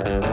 Uh-huh.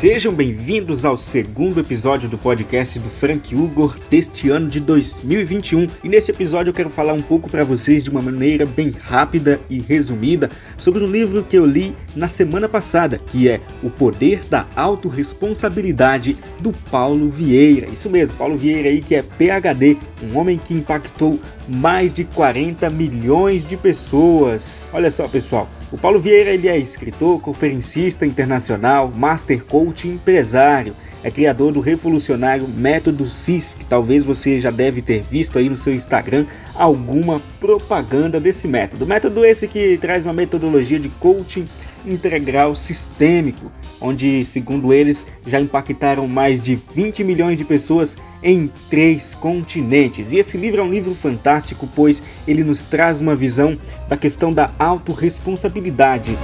Sejam bem-vindos ao segundo episódio do podcast do Frank Ugor deste ano de 2021. E neste episódio eu quero falar um pouco para vocês de uma maneira bem rápida e resumida sobre um livro que eu li na semana passada, que é O Poder da Autoresponsabilidade do Paulo Vieira. Isso mesmo, Paulo Vieira aí que é PhD, um homem que impactou mais de 40 milhões de pessoas. Olha só, pessoal, o Paulo Vieira ele é escritor, conferencista internacional, master coach e empresário. É criador do revolucionário Método CIS, que talvez você já deve ter visto aí no seu Instagram alguma propaganda desse método. Método esse que traz uma metodologia de coaching integral sistêmico, onde, segundo eles, já impactaram mais de 20 milhões de pessoas em três continentes. E esse livro é um livro fantástico, pois ele nos traz uma visão da questão da autorresponsabilidade.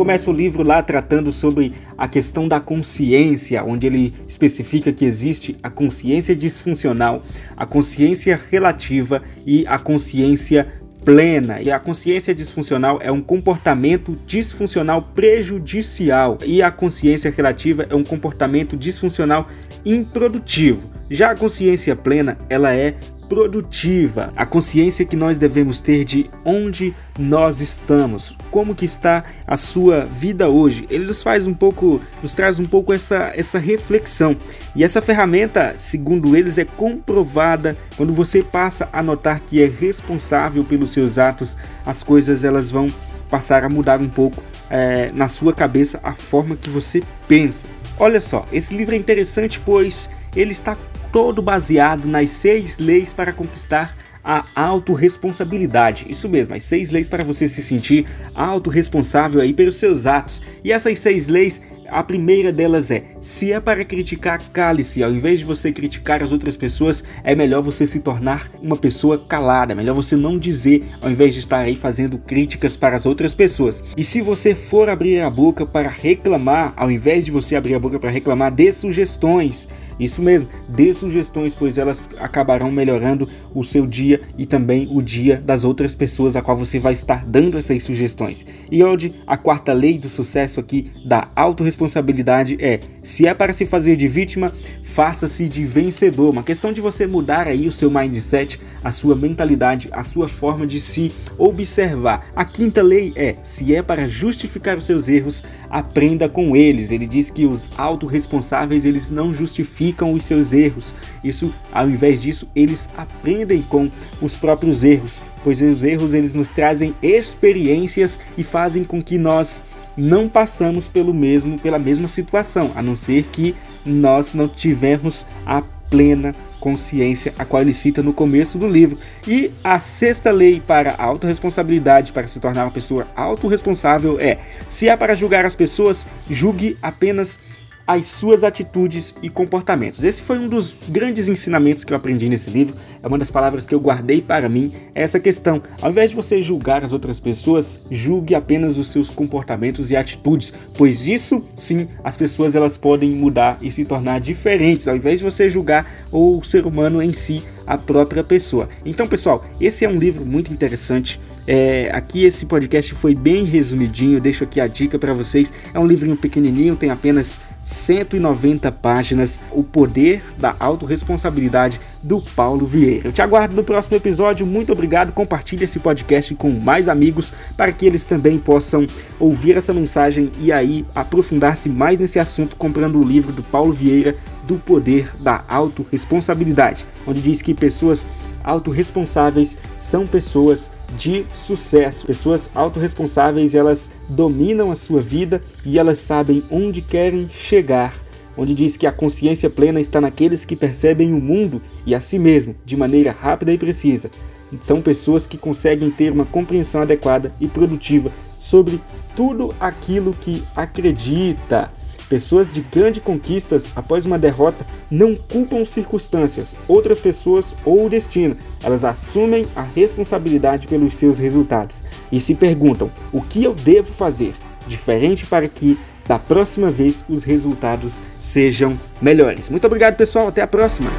Começa o livro lá tratando sobre a questão da consciência, onde ele especifica que existe a consciência disfuncional, a consciência relativa e a consciência plena. E a consciência disfuncional é um comportamento disfuncional prejudicial e a consciência relativa é um comportamento disfuncional improdutivo. Já a consciência plena, ela é produtiva, a consciência que nós devemos ter de onde nós estamos, como que está a sua vida hoje. Ele nos faz um pouco, nos traz um pouco essa, essa reflexão. E essa ferramenta, segundo eles, é comprovada quando você passa a notar que é responsável pelos seus atos, as coisas elas vão passar a mudar um pouco é, na sua cabeça a forma que você pensa. Olha só, esse livro é interessante pois ele está todo baseado nas seis leis para conquistar a autorresponsabilidade. Isso mesmo, as seis leis para você se sentir autorresponsável aí pelos seus atos. E essas seis leis a primeira delas é: se é para criticar, cale-se. Ao invés de você criticar as outras pessoas, é melhor você se tornar uma pessoa calada. É melhor você não dizer, ao invés de estar aí fazendo críticas para as outras pessoas. E se você for abrir a boca para reclamar, ao invés de você abrir a boca para reclamar, dê sugestões. Isso mesmo, dê sugestões, pois elas acabarão melhorando o seu dia e também o dia das outras pessoas a qual você vai estar dando essas sugestões. E onde a quarta lei do sucesso aqui da autorresponsabilidade é: se é para se fazer de vítima, faça-se de vencedor. Uma questão de você mudar aí o seu mindset, a sua mentalidade, a sua forma de se observar. A quinta lei é: se é para justificar os seus erros, aprenda com eles. Ele diz que os autorresponsáveis eles não justificam os seus erros. Isso, ao invés disso, eles aprendem com os próprios erros, pois os erros eles nos trazem experiências e fazem com que nós não passamos pelo mesmo pela mesma situação, a não ser que nós não tivermos a plena consciência, a qual ele cita no começo do livro. E a sexta lei para a autorresponsabilidade, para se tornar uma pessoa autorresponsável, é: se é para julgar as pessoas, julgue apenas as suas atitudes e comportamentos. Esse foi um dos grandes ensinamentos que eu aprendi nesse livro. É uma das palavras que eu guardei para mim. É essa questão, ao invés de você julgar as outras pessoas, julgue apenas os seus comportamentos e atitudes, pois isso sim, as pessoas elas podem mudar e se tornar diferentes. Ao invés de você julgar o ser humano em si, a própria pessoa. Então, pessoal, esse é um livro muito interessante. É, aqui esse podcast foi bem resumidinho, deixo aqui a dica para vocês. É um livrinho pequenininho, tem apenas 190 páginas, O Poder da Autoresponsabilidade do Paulo Vieira. Eu te aguardo no próximo episódio. Muito obrigado. Compartilhe esse podcast com mais amigos para que eles também possam ouvir essa mensagem e aí aprofundar-se mais nesse assunto comprando o livro do Paulo Vieira do Poder da Autoresponsabilidade, onde diz que pessoas autorresponsáveis são pessoas de sucesso. Pessoas autorresponsáveis, elas dominam a sua vida e elas sabem onde querem chegar. Onde diz que a consciência plena está naqueles que percebem o mundo e a si mesmo de maneira rápida e precisa. São pessoas que conseguem ter uma compreensão adequada e produtiva sobre tudo aquilo que acredita. Pessoas de grandes conquistas após uma derrota não culpam circunstâncias, outras pessoas ou o destino. Elas assumem a responsabilidade pelos seus resultados e se perguntam: o que eu devo fazer diferente para que da próxima vez os resultados sejam melhores. Muito obrigado, pessoal. Até a próxima.